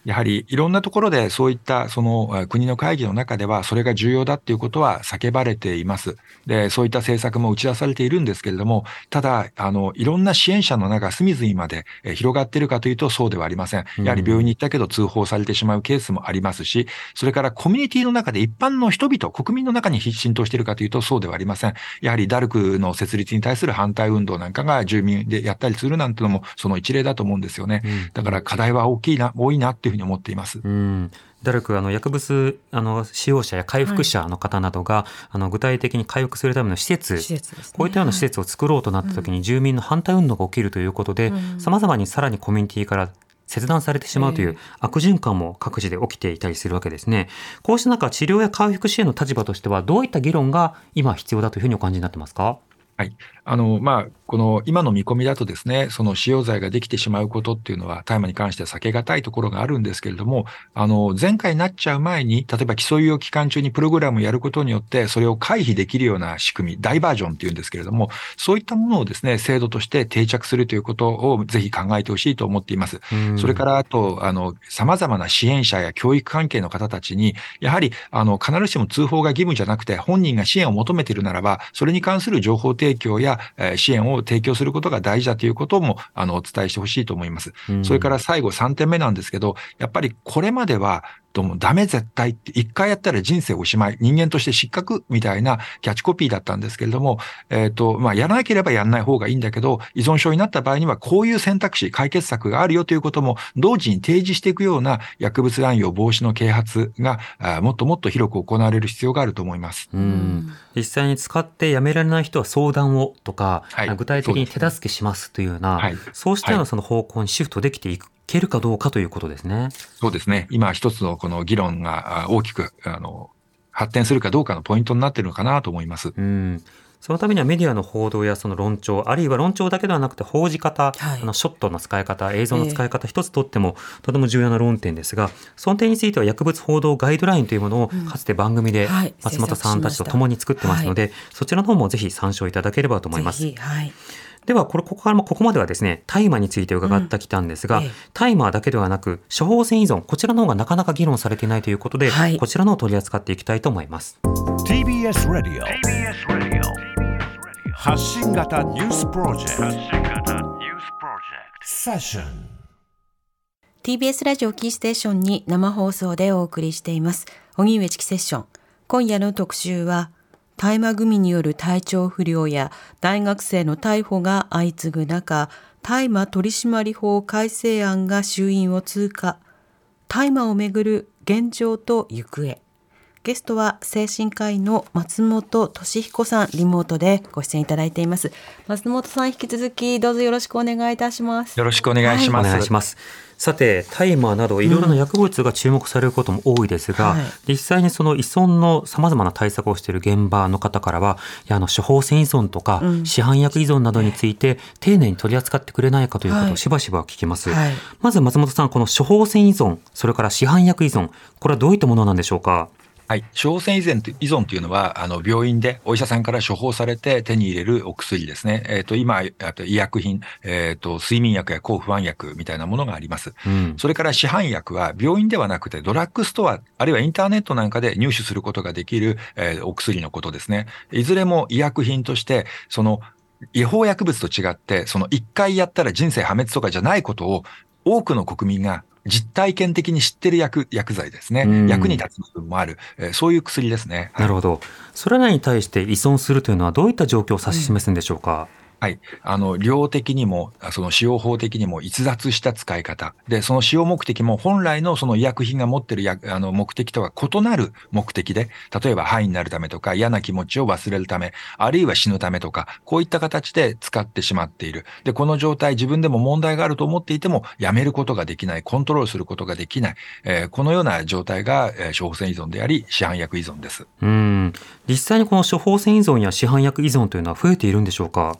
やはりいろんなところでそういったその国の会議の中ではそれが重要だっていうことは叫ばれています。で、そういった政策も打ち出されているんですけれども、ただ、あの、いろんな支援者の中隅々まで広がっているかというとそうではありません。やはり病院に行ったけど通報されてしまうケースもありますし、それからコミュニティの中で一般の人々、国民の中に浸透しているかというとそうではありません。やはりダルクの設立に対する反対運動なんかが住民でやったりするなんてのもその一例だと思うんですよね。だから課題は大きいな、多いなっていうふうに思っています。うんダルクあの薬物あの使用者や回復者の方などが、はい、あの具体的に回復するための施設、ね、こういったような施設を作ろうとなったときに、住民の反対運動が起きるということでさまざまにさらにコミュニティから切断されてしまうという悪循環も各地で起きていたりするわけですね。こうした中、治療や回復支援の立場としては、どういった議論が今必要だというふうにお感じになってますか？はい。あの、まあ、この今の見込みだとですね、その使用罪ができてしまうことっていうのは、大麻に関しては避けがたいところがあるんですけれども、あの、前回になっちゃう前に、例えば基礎医療期間中にプログラムをやることによって、それを回避できるような仕組み、ダイバージョンっていうんですけれども、そういったものをですね、制度として定着するということをぜひ考えてほしいと思っています。それから、あと、あの、様々な支援者や教育関係の方たちに、やはり、あの、必ずしも通報が義務じゃなくて、本人が支援を求めているならば、それに関する情報提供や、え支援を提供することが大事だということも、あの、お伝えしてほしいと思います。それから最後3点目なんですけど、やっぱりこれまでは、ともダメ絶対って一回やったら人生おしまい、人間として失格みたいなキャッチコピーだったんですけれども、えっ、ー、と、まあ、やらなければやらない方がいいんだけど、依存症になった場合にはこういう選択肢、解決策があるよということも同時に提示していくような薬物乱用防止の啓発がもっともっと広く行われる必要があると思います。うん。実際に使ってやめられない人は相談をとか、はい、具体的に手助けしますというような、そうしたようなその方向にシフトできていくけるかどうかということですね。そうですね。今一つのこの議論が大きく、あの、発展するかどうかのポイントになっているのかなと思います。うん。そのためにはメディアの報道やその論調、あるいは論調だけではなくて報じ方、はい、あのショットの使い方、映像の使い方一つとってもとても重要な論点ですが、その点については薬物報道ガイドラインというものをかつて番組で松本さんたちと共に作ってますので、そちらの方もぜひ参照いただければと思います。はいでは、これ、ここからも、ここまではですね、大麻について伺ってきたんですが、うんええ、大麻だけではなく、処方箋依存、こちらの方がなかなか議論されていないということで、はい、こちらのを取り扱っていきたいと思います。TBS Radio 発信型ニュースプロジェクトセッション TBS ラジオキーステーションに生放送でお送りしています。荻上チキセッション。今夜の特集は、大麻組による体調不良や大学生の逮捕が相次ぐ中、大麻取締法改正案が衆院を通過。大麻をめぐる現状と行方。ゲストは精神科医の松本俊彦さん、リモートでご出演いただいています。松本さん、引き続きどうぞよろしくお願いいたします。よろしくお願いします。はい、お願いします。さて、大麻などいろいろな薬物が注目されることも多いですが、うんはい、実際にその依存のさまざまな対策をしている現場の方からは、いやあの処方箋依存とか、市販薬依存などについて丁寧に取り扱ってくれないかということをしばしば聞きます。はい、まず松本さん、この処方箋依存、それから市販薬依存、これはどういったものなんでしょうか？はい、処方箋依存依存というのは、あの病院でお医者さんから処方されて手に入れるお薬ですね。えっ、ー、と今あと医薬品、えっ、ー、と睡眠薬や抗不安薬みたいなものがあります。うん、それから市販薬は病院ではなくてドラッグストアあるいはインターネットなんかで入手することができる、えー、お薬のことですね。いずれも医薬品としてその違法薬物と違って、その一回やったら人生破滅とかじゃないことを多くの国民が実体験的に知ってる薬薬剤ですね、役に立つ部分もある、えー、そういう薬ですね。なるほど、それらに対して依存するというのは、どういった状況を指し示すんでしょうか？うんはい。あの、量的にも、その使用法的にも逸脱した使い方。で、その使用目的も本来のその医薬品が持ってるやあの目的とは異なる目的で、例えば肺になるためとか、嫌な気持ちを忘れるため、あるいは死ぬためとか、こういった形で使ってしまっている。で、この状態、自分でも問題があると思っていても、やめることができない、コントロールすることができない。えー、このような状態が、え、処方箋依存であり、市販薬依存です。うん。実際にこの処方箋依存や市販薬依存というのは増えているんでしょうか？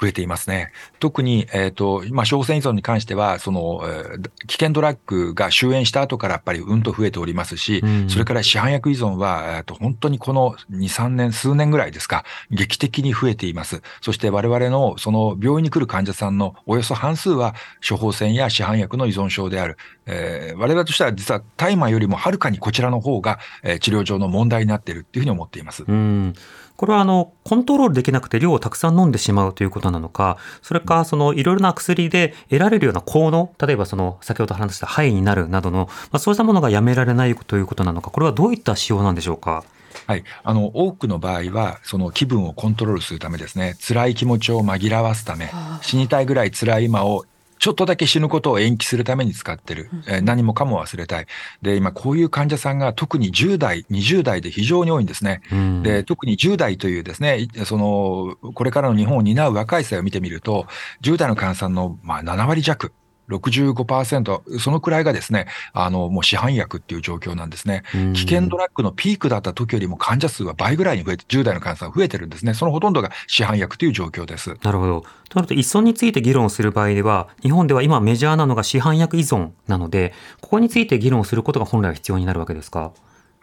増えていますね。特に、えっ、と、まあ、小線依存に関しては、その、えー危険ドラッグが終焉した後からやっぱりうんと増えておりますし、うんそれから市販薬依存は、えーと、本当にこの2、3年、数年ぐらいですか、劇的に増えています。そして我々のその病院に来る患者さんのおよそ半数は処方箋や市販薬の依存症である。えー我々としては実は大麻よりもはるかにこちらの方が、えー治療上の問題になっているっていうふうに思っています。うん、これはあのコントロールできなくて量をたくさん飲んでしまうということなのか、それかそのいろいろな薬で得られるような効能、例えばその先ほど話した肺になるなどの、まあ、そうしたものがやめられないということなのか、これはどういった仕様なんでしょうか？はい。あの、多くの場合は、その気分をコントロールするためですね、辛い気持ちを紛らわすため、死にたいぐらい辛い今を、ちょっとだけ死ぬことを延期するために使ってる。えー何もかも忘れたい。で、今こういう患者さんが特に10代、20代で非常に多いんですね。うんで、特に10代というですね、いその、これからの日本を担う若い世代を見てみると、10代の患者さんの、まあ、7割弱、65%、そのくらいがですね、あの、もう市販薬っていう状況なんですね。うん危険ドラッグのピークだった時よりも患者数は倍ぐらいに増えて、10代の患者さんが増えてるんですね。そのほとんどが市販薬という状況です。なるほど。となると依存について議論する場合では、日本では今メジャーなのが市販薬依存なので、ここについて議論することが本来は必要になるわけですか？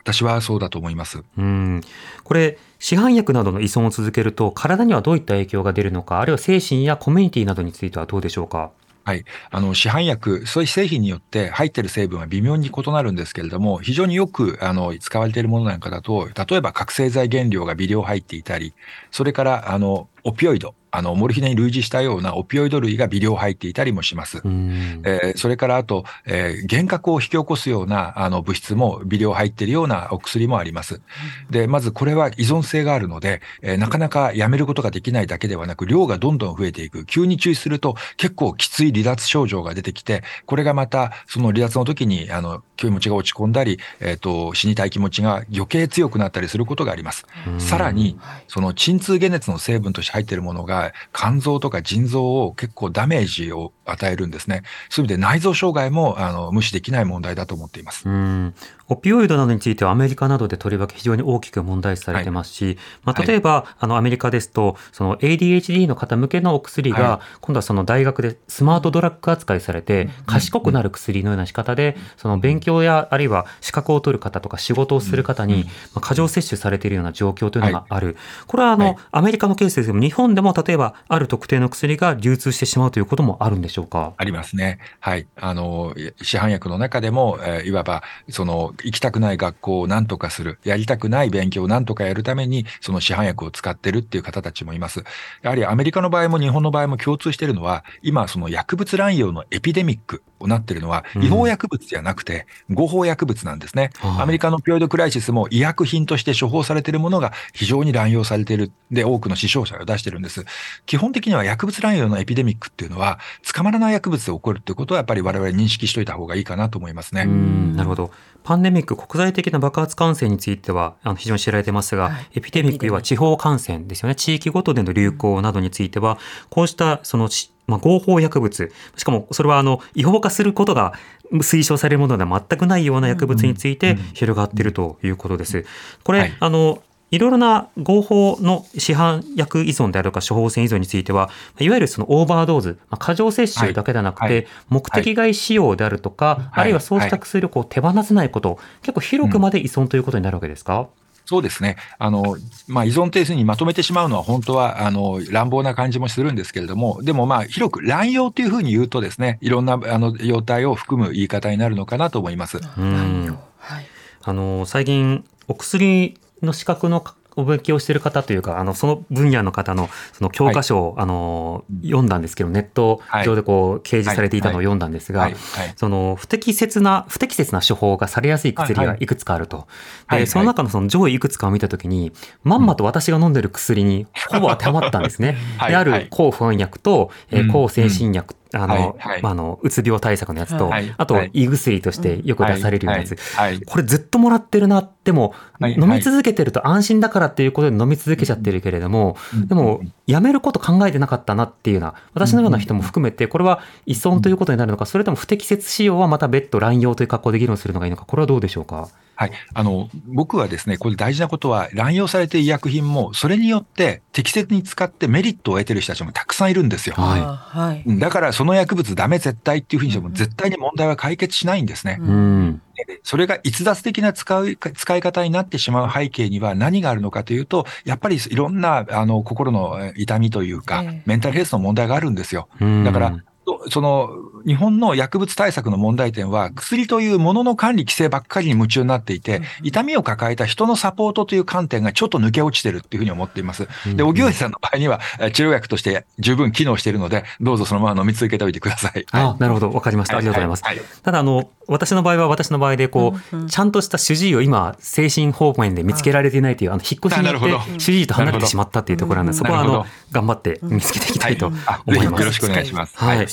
私はそうだと思います。うんこれ、市販薬などの依存を続けると、体にはどういった影響が出るのか、あるいは精神やコミュニティなどについてはどうでしょうか？はい。あの、市販薬、そういう製品によって入ってる成分は微妙に異なるんですけれども、非常によく、あの、使われているものなんかだと、例えば覚醒剤原料が微量入っていたり、それから、あの、オピオイド、あの、モルヒネに類似したようなオピオイド類が微量入っていたりもします。うんえーそれからあと、えー幻覚を引き起こすようなあの物質も微量入っているようなお薬もあります。で、まずこれは依存性があるので、えーなかなかやめることができないだけではなく、量がどんどん増えていく。急に注意すると結構きつい離脱症状が出てきて、これがまたその離脱の時にあの気持ちが落ち込んだり、えっ、と、死にたい気持ちが余計強くなったりすることがあります。さらに、その鎮痛解熱の成分として入っているものが肝臓とか腎臓を結構ダメージを与えるんですね。そういう意味で内臓障害もあの無視できない問題だと思っています。うん。オピオイドなどについてはアメリカなどでとりわけ非常に大きく問題視されてますし、まあ、はい例えば、あのアメリカですとその ADHD の方向けのお薬が、は今度はその大学でスマートドラッグ扱いされて賢くなる薬のような仕方でその勉強やあるいは資格を取る方とか仕事をする方に、まあ、過剰摂取されているような状況というのがある、これはあの、はい。アメリカのケースですけども日本でも例えばある特定の薬が流通してしまうということもあるんでしょうしょうか？ありますね。はい。あの、市販薬の中でも、えーいわば、その、行きたくない学校を何とかする、やりたくない勉強を何とかやるために、その市販薬を使ってるっていう方たちもいます。やはりアメリカの場合も日本の場合も共通しているのは、今、その薬物乱用のエピデミックなっているのは、うん違法薬物じゃなくて、合法薬物なんですね。はいアメリカのオピオイドクライシスも医薬品として処方されているものが非常に乱用されている。で、多くの死傷者を出してるんです。基本的には薬物乱用のエピデミックっていうのは、捕まらない薬物で起こるっていうことは、やっぱり我々認識しといた方がいいかなと思いますね。うんなるほど。パンデミック、国際的な爆発感染についてはあの非常に知られてますが、はいエピデミック、要は地方感染ですよね。地域ごとでの流行などについては、こうしたそのしまあ、合法薬物、しかもそれはあの違法化することが推奨されるものでは全くないような薬物について広がっているということです。これ、はい。あのいろいろな合法の市販薬依存であるとか処方箋依存については、いわゆるそのオーバードーズ、まあ過剰摂取だけではなくて、目的外使用であるとか、はい。あるいはそうした薬をこう手放せないこと、結構広くまで依存ということになるわけですか、そうですね。あの、まあ、依存定数にまとめてしまうのは本当は、あの、乱暴な感じもするんですけれども、でもまあ、広く乱用というふうに言うとですね、いろんな、あの、用体を含む言い方になるのかなと思います。うんはい。あの最近お薬の資格のお勉強している方というかあのその分野の方のその教科書を、あの読んだんですけどネット上でこう掲示されていたのを読んだんですが、はい。はい。その不適切な不適切な処方がされやすい薬がいくつかあると、はい。はい。でその中のその上位いくつかを見たときにまんまと私が飲んでる薬にほぼ当てはまったんですね。はい。であはい。る抗不安薬と、えーうん。抗精神薬、あの、はい。はい。まあ、あの、うつ病対策のやつと、はい。あとはい、胃薬としてよく出されるようなやつ。はい。はい。これずっともらってるな。でも、はい飲み続けてると安心だからっていうことで飲み続けちゃってるけれども、うんでも、やめること考えてなかったなっていうような、私のような人も含めて、これは依存ということになるのか、それとも不適切使用はまた別途乱用という格好で議論するのがいいのか、これはどうでしょうか？はい。あの、僕はですね、これ大事なことは、乱用されている医薬品も、それによって適切に使ってメリットを得てる人たちもたくさんいるんですよ。はいだから、その薬物ダメ絶対っていうふうにしても、絶対に問題は解決しないんですね。うんうん。それが逸脱的な使う使い方になってしまう背景には何があるのかというと、やっぱりいろんなあの心のえ痛みというかええ、メンタルヘルスの問題があるんですよ。うんだから、そその日本の薬物対策の問題点は、薬というものの管理規制ばっかりに夢中になっていて、痛みを抱えた人のサポートという観点がちょっと抜け落ちてるっていうふうに思っています。で、荻上さんの場合には、え治療薬として十分機能しているので、どうぞそのまま飲み続けておいてください。あ、なるほど。わかりました。ありがとうございます。はいはいただ、あの、私の場合は私の場合で、こう、うんうんちゃんとした主治医を今、精神方面で見つけられていないという、あの、引っ越しによって主治医と離れてしまったっていうところなんで、うんそこは、あの頑張って見つけていきたいと思いますよろ。しくお願いします。はい。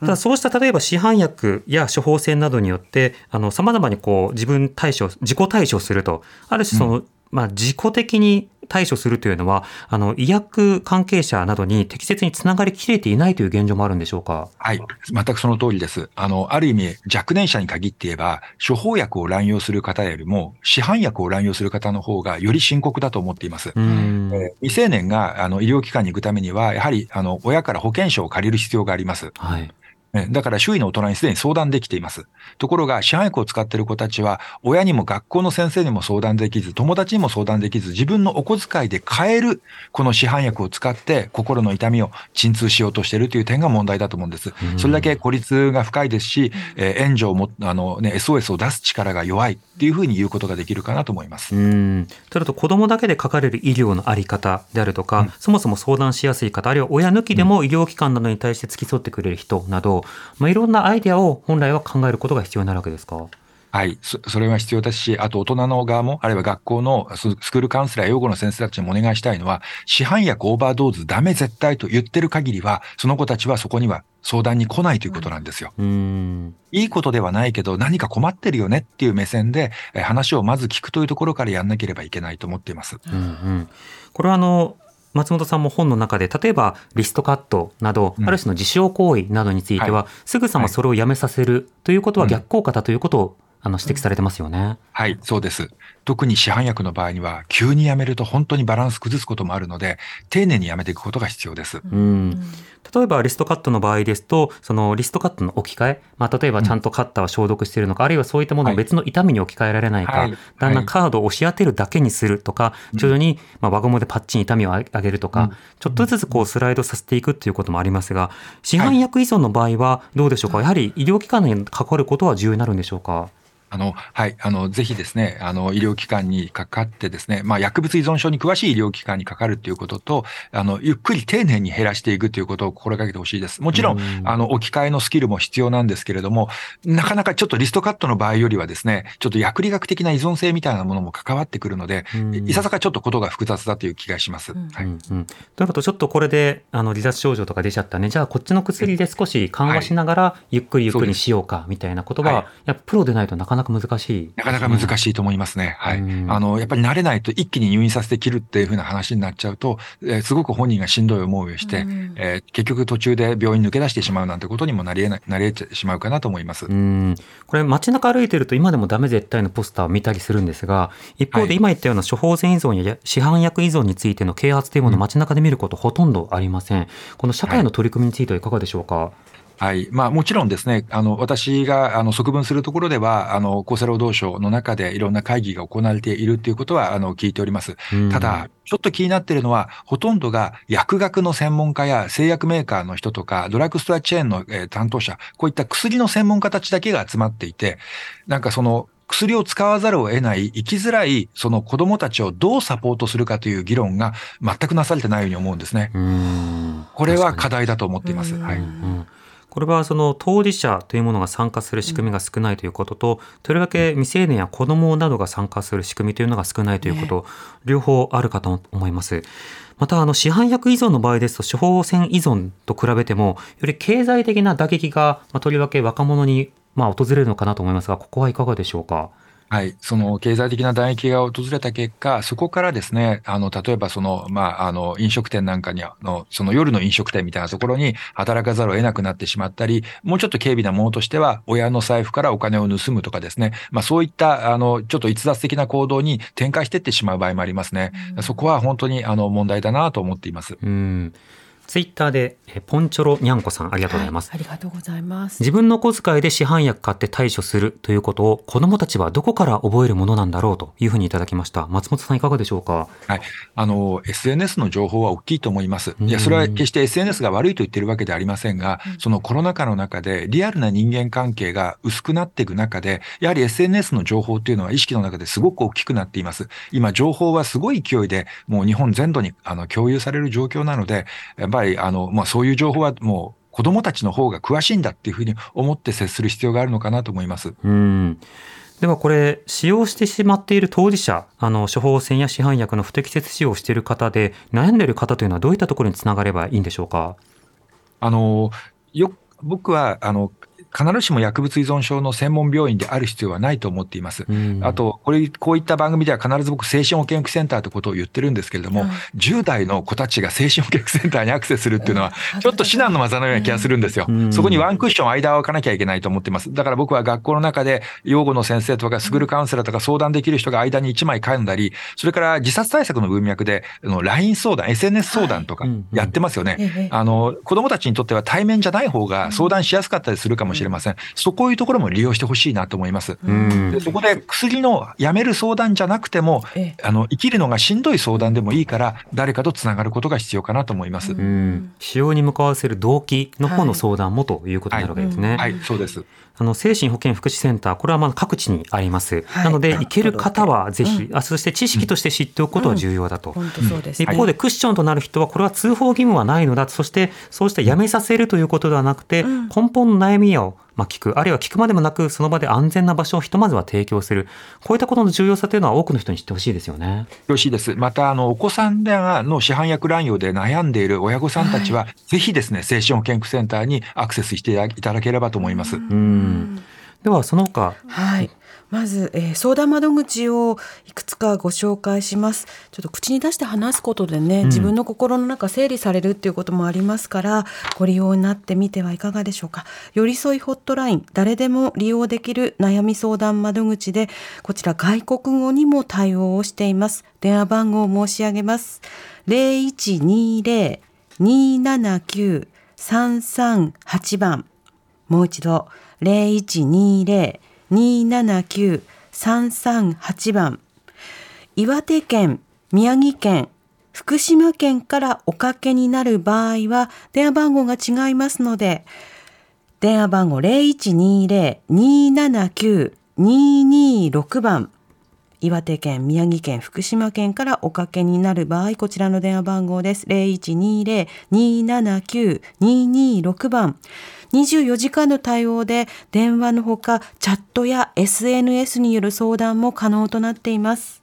ただそうした例えば市販薬や処方箋などによってさまざまにこう自分対処自己対処するとある種その、まあ、自己的に対処するというのはあの医薬関係者などに適切につながりきれていないという現状もあるんでしょうか？はい。全くその通りです。あの、ある意味、若年者に限って言えば、処方薬を乱用する方よりも、市販薬を乱用する方の方がより深刻だと思っています。うんえー未成年があの医療機関に行くためには、やはりあの親から保険証を借りる必要があります。はい。えだから周囲の大人にすでに相談できています。ところが、市販薬を使っている子たちは、親にも学校の先生にも相談できず、友達にも相談できず、自分のお小遣いで買える、この市販薬を使って、心の痛みを鎮痛しようとしているという点が問題だと思うんです。それだけ孤立が深いですし、えー援助をも、あのね、SOS を出す力が弱いっていうふうに言うことができるかなと思います。うんとなると子どもだけでかかれる医療のあり方であるとか、うんそもそも相談しやすい方あるいは親抜きでも医療機関などに対して付き添ってくれる人など、まあ、いろんなアイデアを本来は考えることが必要になるわけですか？はい。そそれは必要ですし、あと大人の側も、あるいは学校のススクールカウンセラー、養護の先生たちにもお願いしたいのは、市販薬オーバードーズダメ絶対と言ってる限りは、その子たちはそこには相談に来ないということなんですよ。うんいいことではないけど、何か困ってるよねっていう目線で、えー話をまず聞くというところからやんなければいけないと思っています。うんうん、これはあの松本さんも本の中で例えばリストカットなど、うん。ある種の自傷行為などについては、はすぐさまそれをやめさせるということはうん。逆効果だということを、あの指摘されてますよね。はい、そうです。特に市販薬の場合には、急にやめると本当にバランス崩すこともあるので、丁寧にやめていくことが必要です。うん。例えばリストカットの場合ですとそのリストカットの置き換え、まあ、例えばちゃんとカッターは消毒しているのか、あるいはそういったものを別の痛みに置き換えられないか、はい。だんだんカードを押し当てるだけにするとか、徐々にまあ輪ゴムでパッチン痛みを上げるとか、うん。ちょっとずつこうスライドさせていくっていうこともありますが市販薬依存の場合はどうでしょうか、やはり医療機関に関わることは重要になるんでしょうか？あの、はい、あの、ぜひですね、あの、医療機関にかかってですね、まあ、薬物依存症に詳しい医療機関にかかるということと、あの、ゆっくり丁寧に減らしていくということを心がけてほしいです。もちろん、うん。あの、置き換えのスキルも必要なんですけれども、なかなかちょっとリストカットの場合よりはですね、ちょっと薬理学的な依存性みたいなものも関わってくるので、うん。いささかちょっとことが複雑だという気がします。うん。はい。うんうん、ということちょっとこれであの離脱症状とか出ちゃったねじゃあこっちの薬で少し緩和しながらゆっくりゆっくりしようかみたいなことは、はい。やっぱプロでないとなかなか難しい。なかなか難しいと思いますね。はい。うんあの、やっぱり慣れないと一気に入院させて切るっていうふうな話になっちゃうと、えーすごく本人がしんどい思いをして、うんえー結局途中で病院抜け出してしまうなんてことにもなり得ない、なり得てしまうかなと思います。うんこれ街中歩いてると今でもダメ絶対のポスターを見たりするんですが一方はいで今言ったような処方箋依存や市販薬依存についての啓発というものを街中で見ることほとんどありませんこの社会の取り組みについてはいかがでしょうか、はい。まあもちろんですね、あの、私があの側分するところでは、あの、厚生労働省の中でいろんな会議が行われているということは、あの、聞いております。うんただ、ちょっと気になっているのは、ほとんどが薬学の専門家や製薬メーカーの人とか、ドラッグストアチェーンの、えー担当者、こういった薬の専門家たちだけが集まっていて、なんかその、薬を使わざるを得ない、生きづらい、その子供たちをどうサポートするかという議論が全くなされてないように思うんですね。うんこれは課題だと思っています。はい。うんこれはその当事者というものが参加する仕組みが少ないということと、とりわけ未成年や子どもなどが参加する仕組みというのが少ないということ、両方あるかと思います。またあの市販薬依存の場合ですと処方箋依存と比べてもより経済的な打撃が、まあ、とりわけ若者にまあ訪れるのかなと思いますがここはいかがでしょうか？はい、その経済的な打撃が訪れた結果、そこからですね、あの、例えばその、まあ、あの、飲食店なんかに、あの、その夜の飲食店みたいなところに働かざるを得なくなってしまったり、もうちょっと軽微なものとしては、親の財布からお金を盗むとかですね、まあ、そういった、あの、ちょっと逸脱的な行動に展開していってしまう場合もありますね。そこは本当に、あの、問題だなと思っています。うんツイッターでえポンチョロニャンコさんありがとうございます。ありがとうございます。自分の小遣いで市販薬買って対処するということを子どもたちはどこから覚えるものなんだろうというふうにいただきました。松本さんいかがでしょうか？はい。あの、SNS の情報は大きいと思います。うんいや、それは決して SNS が悪いと言ってるわけではありませんが、そのコロナ禍の中でリアルな人間関係が薄くなっていく中で、やはり SNS の情報っていうのは意識の中ですごく大きくなっています。今、情報はすごい勢いで、もう日本全土にあの共有される状況なので、やっぱり、あの、まあ、そういう情報はもう、子供たちの方が詳しいんだっていうふうに思って接する必要があるのかなと思います。うん。ではこれ、使用してしまっている当事者、あの、処方箋や市販薬の不適切使用をしている方で、悩んでいる方というのはどういったところにつながればいいんでしょうか？あの、よ、僕は、あの、必ずしも薬物依存症の専門病院である必要はないと思っています。うんあ、と、これ、こういった番組では必ず僕、精神保健福祉センターということを言ってるんですけれども、はい10代の子たちが精神保健福祉センターにアクセスするっていうのは、ちょっと至難の技のような気がするんですようん。そこにワンクッション間を空かなきゃいけないと思っています。だから僕は学校の中で、養護の先生とか、スクールカウンセラーとか相談できる人が間に1枚噛んだり、それから自殺対策の文脈で、あの LINE 相談、SNS 相談とかやってますよね。ええあの、子供たちにとっては対面じゃない方が相談しやすかったりするかもしれません。そこいうところも利用してほしいなと思います。うんでそこで薬のやめる相談じゃなくても、ええあの、生きるのがしんどい相談でもいいから、誰かとつながることが必要かなと思います。うん。使用に向かわせる動機の方の相談もということになるわけですね。はい、そうです。あの精神保健福祉センター、これはまあ各地にあります。はい。なので、あ行ける方はぜひ、うあそして知識として知っておくことは重要だと。一方でクッションとなる人はこれは通報義務はないのだ。そしてそうしたやめさせるということではなくて、うん。根本の悩みをまあ聞くあるいは聞くまでもなくその場で安全な場所をひとまずは提供するこういったことの重要さというのは多くの人に知ってほしいですよね。よろしいです。また、あの、お子さんの市販薬乱用で悩んでいる親御さんたちは、ぜひですね、精神保健センターにアクセスしていただければと思います。うんではその他はい。まず、えー相談窓口をいくつかご紹介します。ちょっと口に出して話すことでね、ん自分の心の中整理されるっていうこともありますから、ご利用になってみてはいかがでしょうか。寄り添いホットライン、誰でも利用できる悩み相談窓口で、こちら外国語にも対応をしています。電話番号を申し上げます。0120-279-338番。もう一度、0120-279-338番。番岩手県、宮城県、福島県からおかけになる場合は、電話番号が違いますので、電話番号0120-279-226番。岩手県、宮城県、福島県からおかけになる場合、こちらの電話番号です。0120-279-226番。24時間の対応で、電話のほか、チャットや SNS による相談も可能となっています。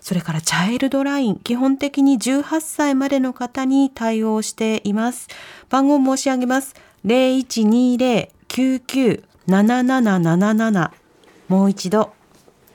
それからチャイルドライン、基本的に18歳までの方に対応しています。番号申し上げます。0120-99-7777もう一度、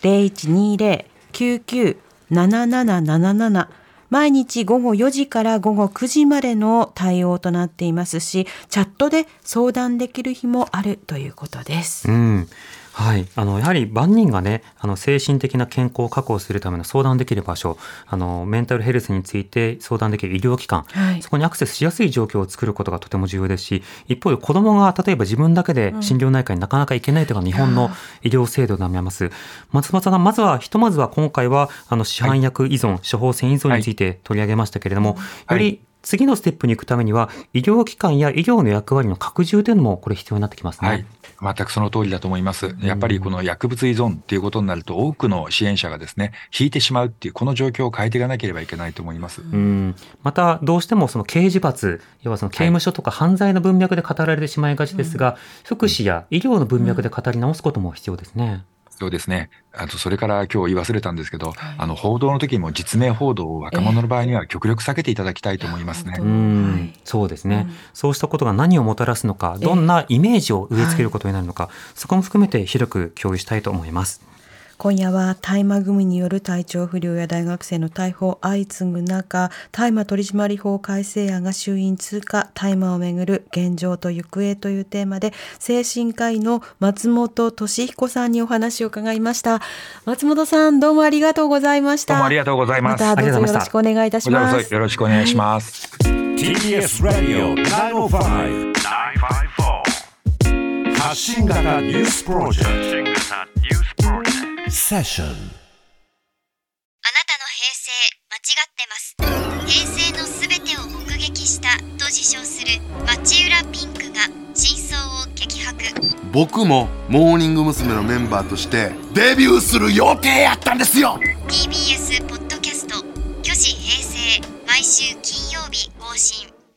0120-99-7777毎日午後4時から午後9時までの対応となっていますし、チャットで相談できる日もあるということです。うんはい、あのやはり万人がねあの精神的な健康を確保するための相談できる場所あのメンタルヘルスについて相談できる医療機関、はい。そこにアクセスしやすい状況を作ることがとても重要ですし一方で子どもが例えば自分だけで心療内科になかなか行けないというのが日本の医療制度で悩みます。松本さんまずはひとまずは今回はあの市販薬依存、処方箋依存について取り上げましたけれども、はい。より次のステップに行くためには医療機関や医療の役割の拡充というのもこれ必要になってきますね。はい。全くその通りだと思います。やっぱりこの薬物依存っていうことになると、多くの支援者がですね、引いてしまうっていう、この状況を変えていかなければいけないと思います。うんまたどうしてもその刑事罰要はその刑務所とか犯罪の文脈で語られてしまいがちですが、福祉や医療の文脈で語り直すことも必要ですね。そうですね。あと、それから今日言い忘れたんですけど、あの、報道の時にも実名報道を若者の場合には極力避けていただきたいと思いますね。え。うん。はい。そうですね、うん。そうしたことが何をもたらすのか、どんなイメージを植え付けることになるのか、そこも含めて広く共有したいと思います。今夜は大麻組による体調不良や大学生の逮捕相次ぐ中大麻取締法改正案が衆院通過大麻をめぐる現状と行方というテーマで精神科医の松本俊彦さんにお話を伺いました。松本さんどうもありがとうございました。どうもありがとうございま。ますたどうぞよろしくお願いいたします。よろしくお願いします。TBS ラディオ905 954発信型ニュースプロジェクトセッションあなたの平成間違ってます。平成のすべてを目撃したと自称する町浦ピンクが真相を激白。僕もモーニング娘。のメンバーとしてデビューする予定やったんですよ。TBS ポッドキャスト「虚子平成」毎週金曜日更新